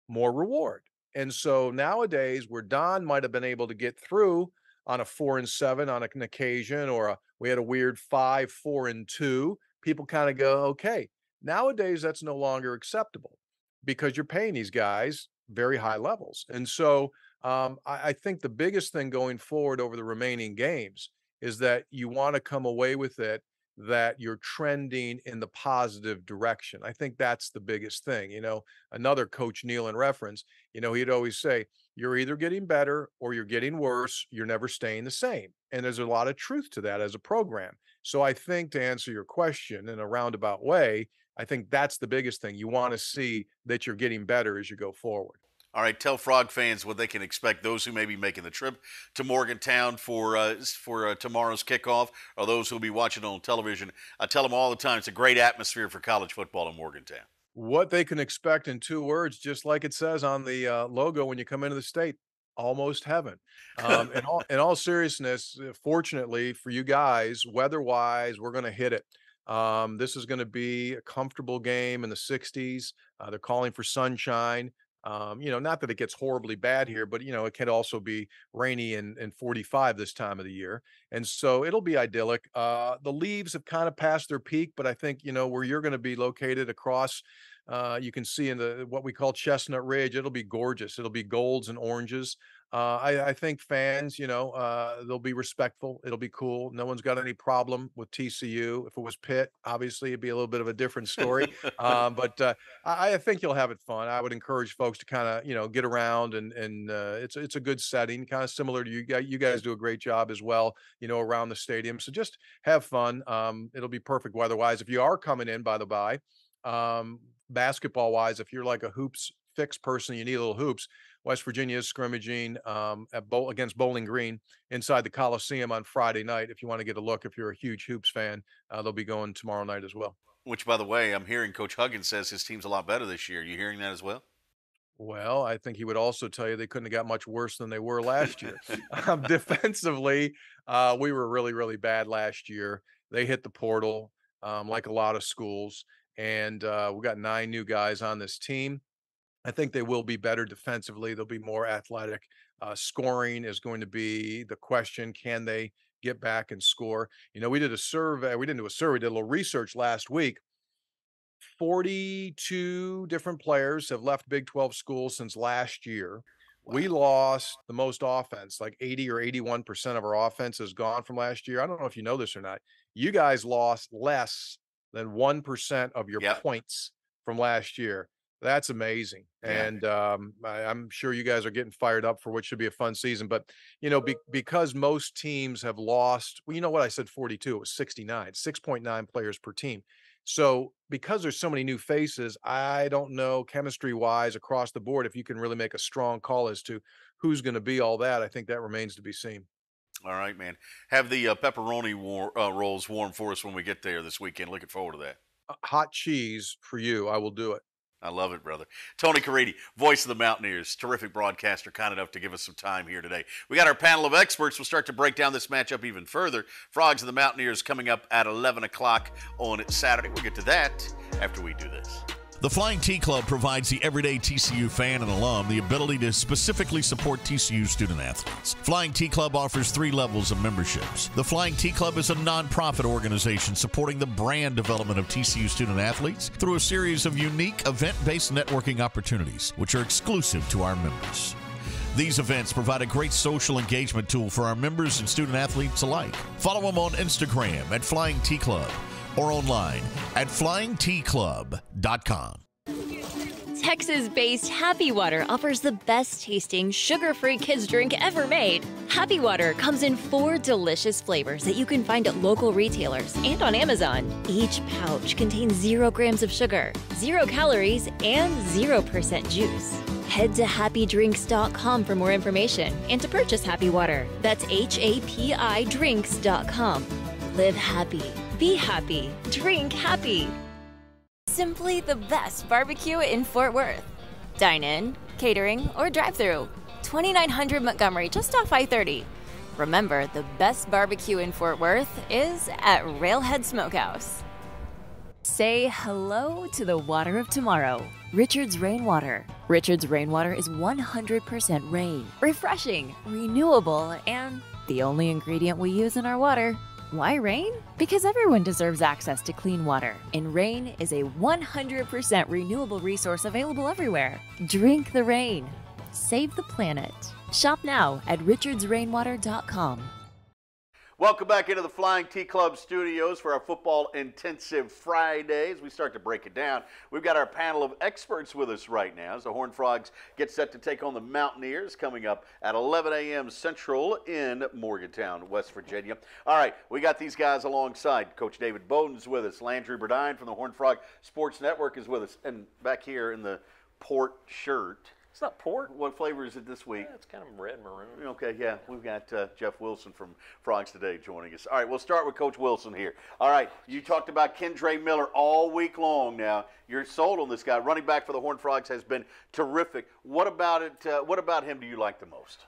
more reward. And so nowadays, where Don might have been able to get through on a four and seven on an occasion, or a, we had a weird five, four and two, people kind of go, okay. Nowadays, that's no longer acceptable because you're paying these guys very high levels. And so um, I, I think the biggest thing going forward over the remaining games is that you want to come away with it that you're trending in the positive direction. I think that's the biggest thing. You know, another coach Neil in reference, you know, he'd always say, you're either getting better or you're getting worse. You're never staying the same. And there's a lot of truth to that as a program. So I think to answer your question in a roundabout way, I think that's the biggest thing. You want to see that you're getting better as you go forward. All right, tell Frog fans what they can expect. Those who may be making the trip to Morgantown for uh, for uh, tomorrow's kickoff, or those who will be watching on television. I tell them all the time, it's a great atmosphere for college football in Morgantown. What they can expect in two words, just like it says on the uh, logo when you come into the state, almost heaven. Um, in <laughs> all in all seriousness, fortunately for you guys, weather-wise, we're going to hit it. Um, this is going to be a comfortable game in the 60s. Uh, they're calling for sunshine. Um, you know, not that it gets horribly bad here, but you know, it can also be rainy and, and 45 this time of the year. And so it'll be idyllic. Uh, the leaves have kind of passed their peak, but I think, you know, where you're going to be located across uh, you can see in the what we call Chestnut Ridge. It'll be gorgeous. It'll be golds and oranges. Uh, I, I, think fans, you know, uh, they'll be respectful. It'll be cool. No one's got any problem with TCU. If it was Pitt, obviously it'd be a little bit of a different story. um, <laughs> but uh, I, I, think you'll have it fun. I would encourage folks to kind of, you know, get around and and uh, it's it's a good setting, kind of similar to you guys. You guys do a great job as well, you know, around the stadium. So just have fun. Um, it'll be perfect weather-wise. If you are coming in, by the by, um, basketball-wise, if you're like a hoops fix person, you need a little hoops West Virginia is scrimmaging um, at Bowl against Bowling Green inside the Coliseum on Friday night. If you want to get a look, if you're a huge hoops fan, uh, they'll be going tomorrow night as well. Which, by the way, I'm hearing Coach Huggins says his team's a lot better this year. You hearing that as well? Well, I think he would also tell you they couldn't have got much worse than they were last year. <laughs> um, defensively, uh, we were really, really bad last year. They hit the portal um, like a lot of schools, and uh, we got nine new guys on this team. I think they will be better defensively. They'll be more athletic. Uh, scoring is going to be the question. Can they get back and score? You know, we did a survey. We didn't do a survey. We did a little research last week. 42 different players have left Big 12 schools since last year. Wow. We lost the most offense, like 80 or 81% of our offense is gone from last year. I don't know if you know this or not. You guys lost less than 1% of your yep. points from last year. That's amazing. Yeah. And um, I, am sure you guys are getting fired up for what should be a fun season. But, you know, be, because most teams have lost, well, you know what? I said 42, it was 69, 6.9 players per team. So, because there's so many new faces, I don't know chemistry wise across the board if you can really make a strong call as to who's going to be all that. I think that remains to be seen. All right, man. Have the uh, pepperoni war, uh, rolls warm for us when we get there this weekend. Looking forward to that. Uh, hot cheese for you. I will do it. I love it, brother. Tony Caridi, voice of the Mountaineers, terrific broadcaster, kind enough to give us some time here today. We got our panel of experts. We'll start to break down this matchup even further. Frogs of the Mountaineers coming up at 11 o'clock on Saturday. We'll get to that after we do this. The Flying T Club provides the everyday TCU fan and alum the ability to specifically support TCU student athletes. Flying T Club offers three levels of memberships. The Flying T Club is a nonprofit organization supporting the brand development of TCU student athletes through a series of unique event based networking opportunities, which are exclusive to our members. These events provide a great social engagement tool for our members and student athletes alike. Follow them on Instagram at Flying T Club or online at flyingtclub.com. Texas based Happy Water offers the best tasting sugar free kids drink ever made. Happy Water comes in four delicious flavors that you can find at local retailers and on Amazon. Each pouch contains zero grams of sugar, zero calories, and 0% juice. Head to hapidrinks.com for more information and to purchase Happy Water. That's H A P I drinks.com. Live happy be happy. Drink happy. Simply the best barbecue in Fort Worth. Dine in, catering, or drive through. 2900 Montgomery, just off I 30. Remember, the best barbecue in Fort Worth is at Railhead Smokehouse. Say hello to the water of tomorrow. Richard's Rainwater. Richard's Rainwater is 100% rain, refreshing, renewable, and the only ingredient we use in our water. Why rain? Because everyone deserves access to clean water, and rain is a 100% renewable resource available everywhere. Drink the rain. Save the planet. Shop now at richardsrainwater.com. Welcome back into the Flying T Club studios for our football intensive Fridays. We start to break it down. We've got our panel of experts with us right now as the Horned Frogs get set to take on the Mountaineers coming up at 11 a.m. Central in Morgantown, West Virginia. All right, we got these guys alongside. Coach David Bowden's with us. Landry Burdine from the Horned Frog Sports Network is with us. And back here in the port shirt, It's not port. what flavor is it this week? Yeah, it's kind of red maroon. Okay, yeah, we've got uh, Jeff Wilson from Frogs Today joining us. All right, we'll start with Coach Wilson here. All right, you talked about Kendre Miller all week long now. You're sold on this guy. Running back for the Horned Frogs has been terrific. What about it? Uh, what about him do you like the most?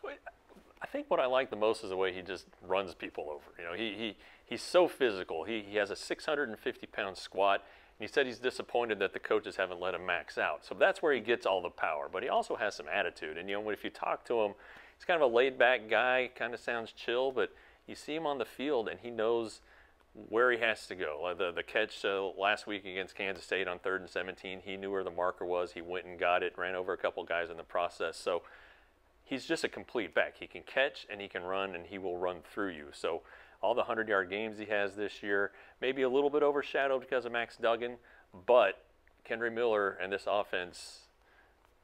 I think what I like the most is the way he just runs people over. You know, he, he he's so physical. He, he has a 650 pound squat. He said he's disappointed that the coaches haven't let him max out. So that's where he gets all the power. But he also has some attitude. And you know, if you talk to him, he's kind of a laid back guy. Kind of sounds chill, but you see him on the field and he knows where he has to go. The the catch uh, last week against Kansas State on third and 17, he knew where the marker was. He went and got it, ran over a couple guys in the process. So he's just a complete back. He can catch and he can run and he will run through you. So all the 100 yard games he has this year, maybe a little bit overshadowed because of Max Duggan, but Kendre Miller and this offense,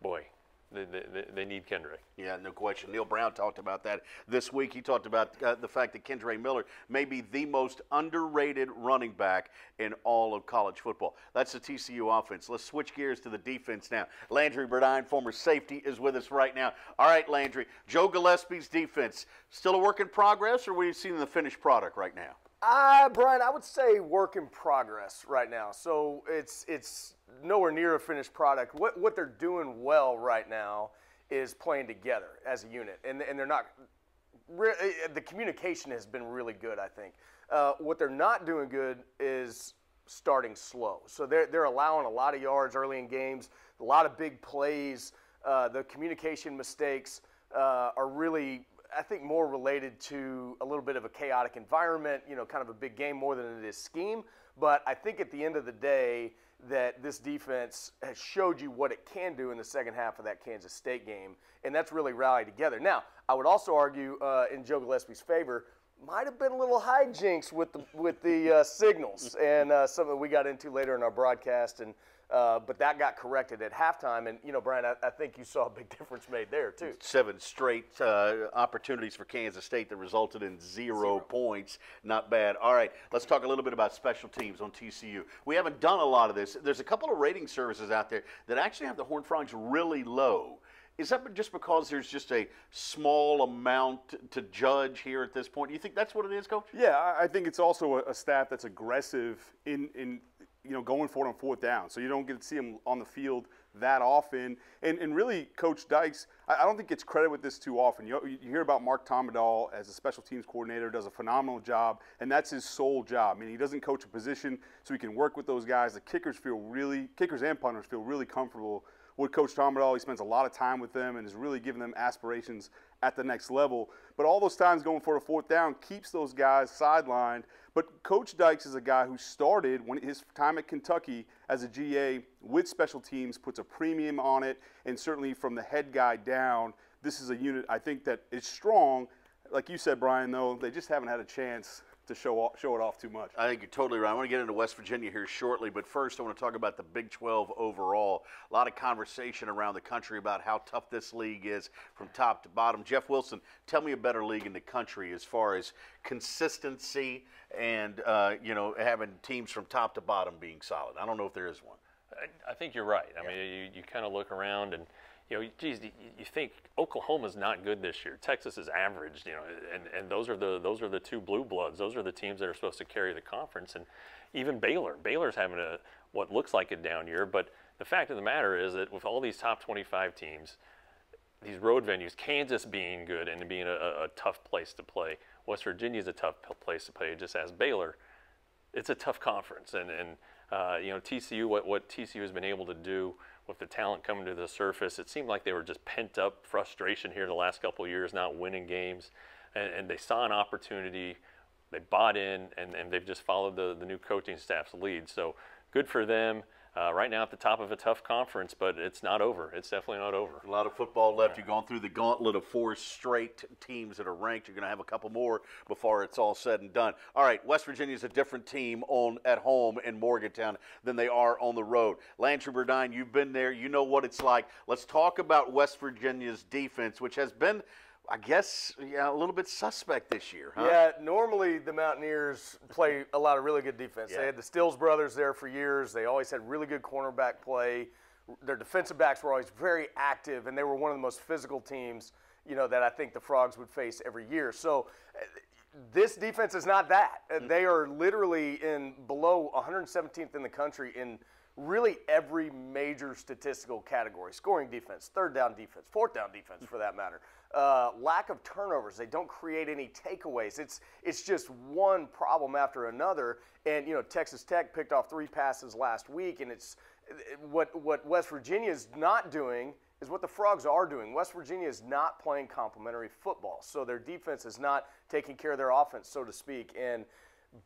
boy, they, they, they need Kendre. Yeah, no question. Neal Brown talked about that this week. He talked about uh, the fact that Kendre Miller may be the most underrated running back in all of college football. That's the TCU offense. Let's switch gears to the defense now. Landry Burdine, former safety, is with us right now. All right, Landry. Joe Gillespie's defense, still a work in progress, or are we seeing the finished product right now? Uh, Brian, I would say work in progress right now. So it's it's nowhere near a finished product. What what they're doing well right now is playing together as a unit, and and they're not. Re- eh, the communication has been really good. I think. Uh, what they're not doing good is starting slow. So they're they're allowing a lot of yards early in games, a lot of big plays. Uh, the communication mistakes uh, are really I think more related to a little bit of a chaotic environment, you know, kind of a big game more than it is scheme. But I think at the end of the day, that this defense has showed you what it can do in the second half of that Kansas State game, and that's really rallied together. Now, I would also argue uh, in Joe Gillespie's favor, might have been a little hijinks with the with the uh, signals, and uh, something we got into later in our broadcast, and uh, but that got corrected at halftime. And you know, Brian, I, I, think you saw a big <laughs> difference made there too. Seven straight uh, opportunities for Kansas State that resulted in zero, zero, points. Not bad. All right, let's talk a little bit about special teams on TCU. We haven't done a lot of this. There's a couple of rating services out there that actually have the Horned Frogs really low. Is that just because there's just a small amount to judge here at this point? Do you think that's what it is, Coach? Yeah, I think it's also a staff that's aggressive in, in you know, going for it on fourth down. So you don't get to see him on the field that often. And, and really, Coach Dykes, I, I don't think gets credit with this too often. You, you hear about Mark Tommerdahl as a special teams coordinator, does a phenomenal job, and that's his sole job. I mean, he doesn't coach a position, so he can work with those guys. The kickers feel really, kickers and punters feel really comfortable with Coach Tomadal. He spends a lot of time with them and is really giving them aspirations at the next level. But all those times going for a fourth down keeps those guys sidelined. But Coach Dykes is a guy who started when his time at Kentucky as a GA with special teams, puts a premium on it, and certainly from the head guy down, this is a unit I think that is strong. Like you said, Brian, though, they just haven't had a chance to show off, show it off too much. I think you're totally right. I want to get into West Virginia here shortly, but first I want to talk about the Big 12 overall. A lot of conversation around the country about how tough this league is from top to bottom. Jeff Wilson, tell me a better league in the country as far as consistency and uh, you know having teams from top to bottom being solid. I don't know if there is one. I, I think you're right. I yeah. mean, you, you kind of look around and you know, geez, you think Oklahoma's not good this year. Texas is average, you know, and, and those are the those are the two blue bloods. Those are the teams that are supposed to carry the conference, and even Baylor. Baylor's having a what looks like a down year, but the fact of the matter is that with all these top 25 teams, these road venues, Kansas being good and being a, a tough place to play, West Virginia is a tough place to play. Just as Baylor, it's a tough conference, and and uh, you know TCU, what what TCU has been able to do with the talent coming to the surface. It seemed like they were just pent up frustration here the last couple years, not winning games. and, and they saw an opportunity. They bought in, and, and they've just followed the, the new coaching staff's lead. So good for them uh, right now at the top of a tough conference, but it's not over. It's definitely not over. A lot of football left. You've gone through the gauntlet of four straight teams that are ranked. You're going to have a couple more before it's all said and done. All right, West Virginia is a different team on at home in Morgantown than they are on the road. Landry Burdine, you've been there. You know what it's like. Let's talk about West Virginia's defense, which has been – I guess yeah, a little bit suspect this year, huh? Yeah, normally the Mountaineers play a lot of really good defense. Yeah. They had the Stills brothers there for years. They always had really good cornerback play. Their defensive backs were always very active, and they were one of the most physical teams, you know, that I think the Frogs would face every year. So uh, this defense is not that. Mm-hmm. They are literally in below 117th in the country in really every major statistical category scoring defense, third down defense, fourth down defense for that matter. Uh, lack of turnovers. They don't create any takeaways. It's it's just one problem after another. And you know, Texas Tech picked off three passes last week, and it's what what West Virginia is not doing is what the Frogs are doing. West Virginia is not playing complementary football, so their defense is not taking care of their offense, so to speak. And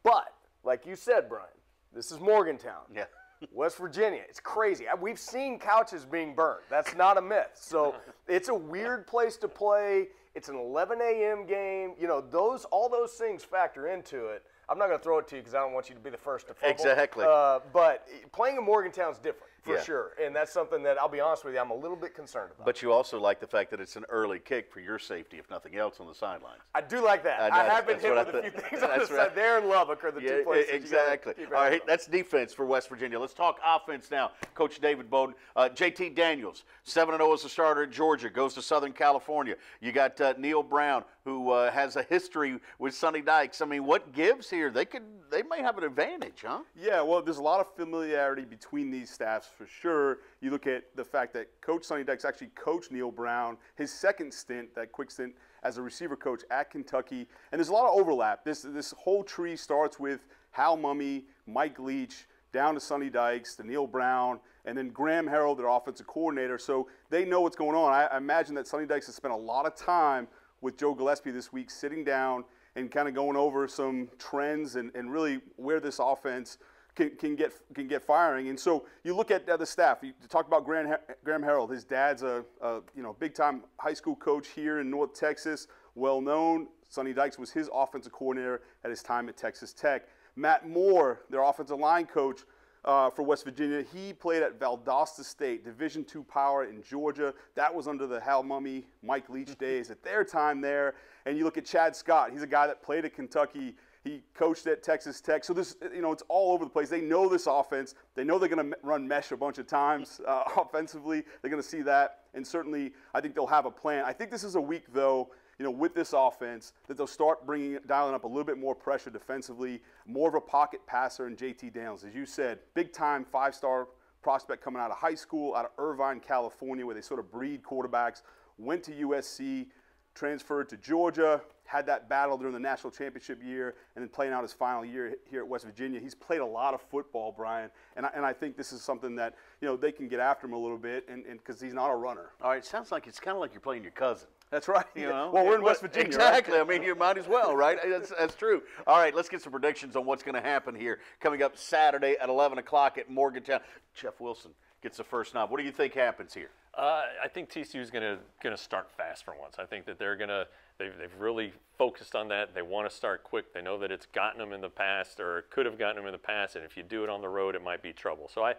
but like you said, Brian, this is Morgantown. Yeah. West Virginia. It's crazy. We've seen couches being burned. That's not a myth. So <laughs> it's a weird place to play. It's an 11 a.m. game. You know, those all those things factor into it. I'm not going to throw it to you because I don't want you to be the first to fumble. Exactly. Uh, but playing in Morgantown is different for yeah. sure. And that's something that I'll be honest with you, I'm a little bit concerned about. But you also like the fact that it's an early kick for your safety, if nothing else, on the sidelines. I do like that. I, I have been hit with a few things <laughs> on the side. There in Lubbock are the yeah, two places. Exactly. All right, that's defense for West Virginia. Let's talk offense now. Coach David Bowden, uh, JT Daniels, 7 0 as a starter at Georgia, goes to Southern California. You got uh, Neal Brown, who uh, has a history with Sonny Dykes. I mean, what gives here? They could, they may have an advantage, huh? Yeah, well, there's a lot of familiarity between these staffs for sure. You look at the fact that Coach Sonny Dykes actually coached Neal Brown his second stint, that quick stint as a receiver coach at Kentucky, and there's a lot of overlap. This this whole tree starts with Hal Mumme, Mike Leach, down to Sonny Dykes, to Neal Brown, and then Graham Harrell, their offensive coordinator. So they know what's going on. I, I imagine that Sonny Dykes has spent a lot of time with Joe Gillespie this week, sitting down and kind of going over some trends and, and really where this offense can, can get can get firing. And so you look at the staff. You talk about Graham, Graham Harrell. His dad's a, a you know big time high school coach here in North Texas, well known. Sonny Dykes was his offensive coordinator at his time at Texas Tech. Matt Moore, their offensive line coach, uh, for West Virginia. He played at Valdosta State, Division II power in Georgia. That was under the Hal Mumme, Mike Leach <laughs> days at their time there. And you look at Chad Scott. He's a guy that played at Kentucky. He coached at Texas Tech. So this, you know, it's all over the place. They know this offense. They know they're going to run mesh a bunch of times uh, <laughs> offensively. They're going to see that, and certainly, I think they'll have a plan. I think this is a week though you know, with this offense, that they'll start bringing, dialing up a little bit more pressure defensively, more of a pocket passer in JT Daniels. As you said, big time five star prospect coming out of high school, out of Irvine, California, where they sort of breed quarterbacks, went to USC, transferred to Georgia, had that battle during the national championship year, and then playing out his final year here at West Virginia. He's played a lot of football, Brian, and I, and I think this is something that you know they can get after him a little bit, and because he's not a runner. All right, sounds like it's kind of like you're playing your cousin. That's right. You know, well, we're in West Virginia. Exactly. Right? I mean, you might as well, right? <laughs> That's, that's true. All right, let's get some predictions on what's going to happen here. Coming up Saturday at 11 o'clock at Morgantown. Jeff Wilson gets the first knob. What do you think happens here? Uh, I think TCU is going to going to start fast for once. I think that they're going to they've, they've really focused on that. They want to start quick. They know that it's gotten them in the past or could have gotten them in the past, and if you do it on the road, it might be trouble. So I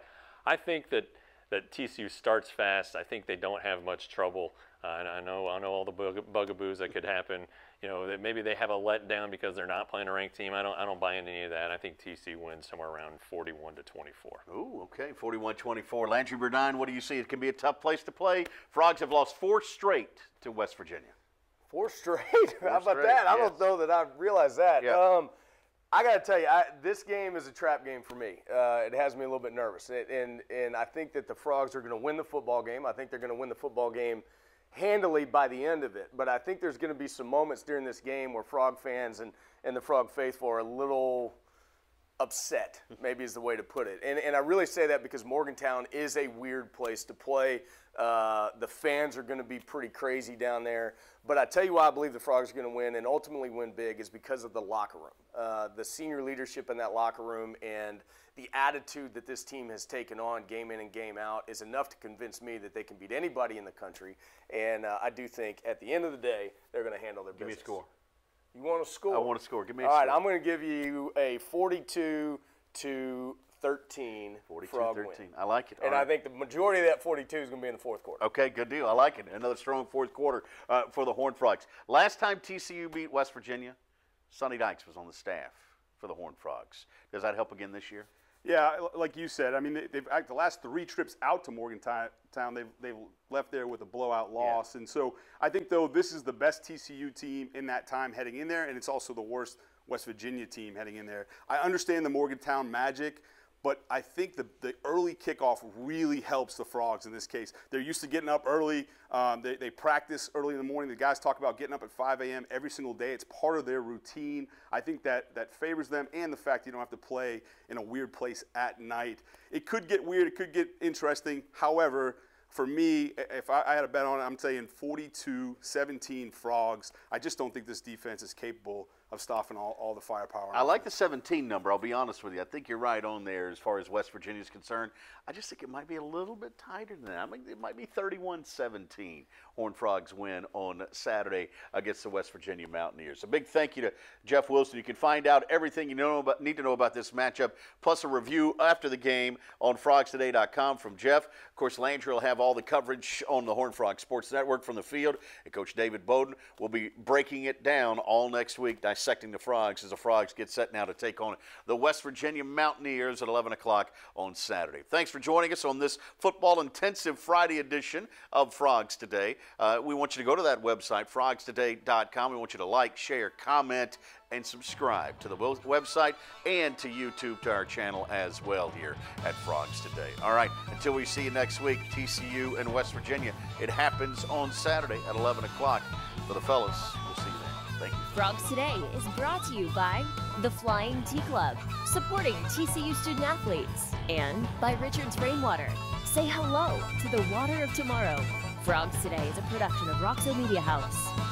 I think that that TCU starts fast. I think they don't have much trouble. Uh, and I know I know all the bug- bugaboos that could happen. You know that maybe they have a letdown because they're not playing a ranked team. I don't I don't buy into any of that. I think TC wins somewhere around 41 to 24. Ooh, okay, 41-24. Landry Burdine, what do you see? It can be a tough place to play. Frogs have lost four straight to West Virginia. Four straight? <laughs> Four How about straight, that? Yes. I don't know that I realized that. Yeah. Um, I got to tell you, I, this game is a trap game for me. Uh, it has me a little bit nervous, and, and and I think that the Frogs are going to win the football game. I think they're going to win the football game handily by the end of it. But I think there's going to be some moments during this game where Frog fans and, and the Frog faithful are a little upset, <laughs> maybe is the way to put it. And, and I really say that because Morgantown is a weird place to play. Uh, the fans are going to be pretty crazy down there. But I tell you why I believe the Frogs are going to win and ultimately win big is because of the locker room. Uh, the senior leadership in that locker room and the attitude that this team has taken on game in and game out is enough to convince me that they can beat anybody in the country. And uh, I do think at the end of the day, they're going to handle their Give business. me a score. You want to score? I want to score. Give me a All score. All right, I'm going to give you a 42 to 13 42 Frog 13. win. I like it. And All I think the majority of that 42 is going to be in the fourth quarter. Okay, good deal. I like it. Another strong fourth quarter uh, for the Horned Frogs. Last time TCU beat West Virginia, Sonny Dykes was on the staff for the Horned Frogs. Does that help again this year? Yeah, like you said, I mean, they- they've the last three trips out to Morgantown, they've they've left there with a blowout loss, and so I think though this is the best TCU team in that time heading in there, and it's also the worst West Virginia team heading in there. I understand the Morgantown magic. But I think the, the early kickoff really helps the Frogs in this case. They're used to getting up early. Um, they, they practice early in the morning. The guys talk about getting up at 5 a.m. every single day. It's part of their routine. I think that, that favors them, and the fact you don't have to play in a weird place at night. It could get weird. It could get interesting. However, for me, if I, I had a bet on it, I'm saying 42 17 Frogs. I just don't think this defense is capable of stopping all, all the firepower. I like the 17 number. I'll be honest with you. I think you're right on there as far as West Virginia is concerned. I just think it might be a little bit tighter than that. I mean, it might be 31 17. Horned Frogs win on Saturday against the West Virginia Mountaineers. A big thank you to Jeff Wilson. You can find out everything you know about, need to know about this matchup, plus a review after the game on frogstoday.com from Jeff. Of course, Landry will have all the coverage on the Horned Frog Sports Network from the field. And Coach David Bowden will be breaking it down all next week, dissecting the Frogs as the Frogs get set now to take on the West Virginia Mountaineers at 11 o'clock on Saturday. Thanks for joining us on this football intensive Friday edition of Frogs Today. Uh, we want you to go to that website, frogstoday.com. We want you to like, share, comment, and subscribe to the website and to YouTube to our channel as well here at Frogs Today. All right, until we see you next week, TCU and West Virginia. It happens on Saturday at 11 o'clock. For the fellas, you. Frogs Today is brought to you by the Flying T Club, supporting TCU student athletes, and by Richard's Rainwater. Say hello to the water of tomorrow. Frogs Today is a production of Roxo Media House.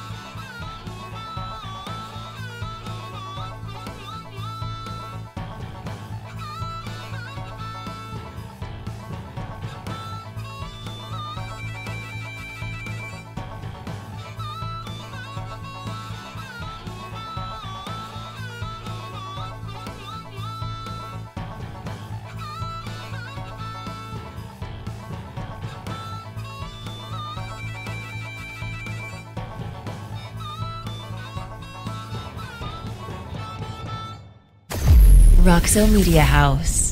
Roxo Media House.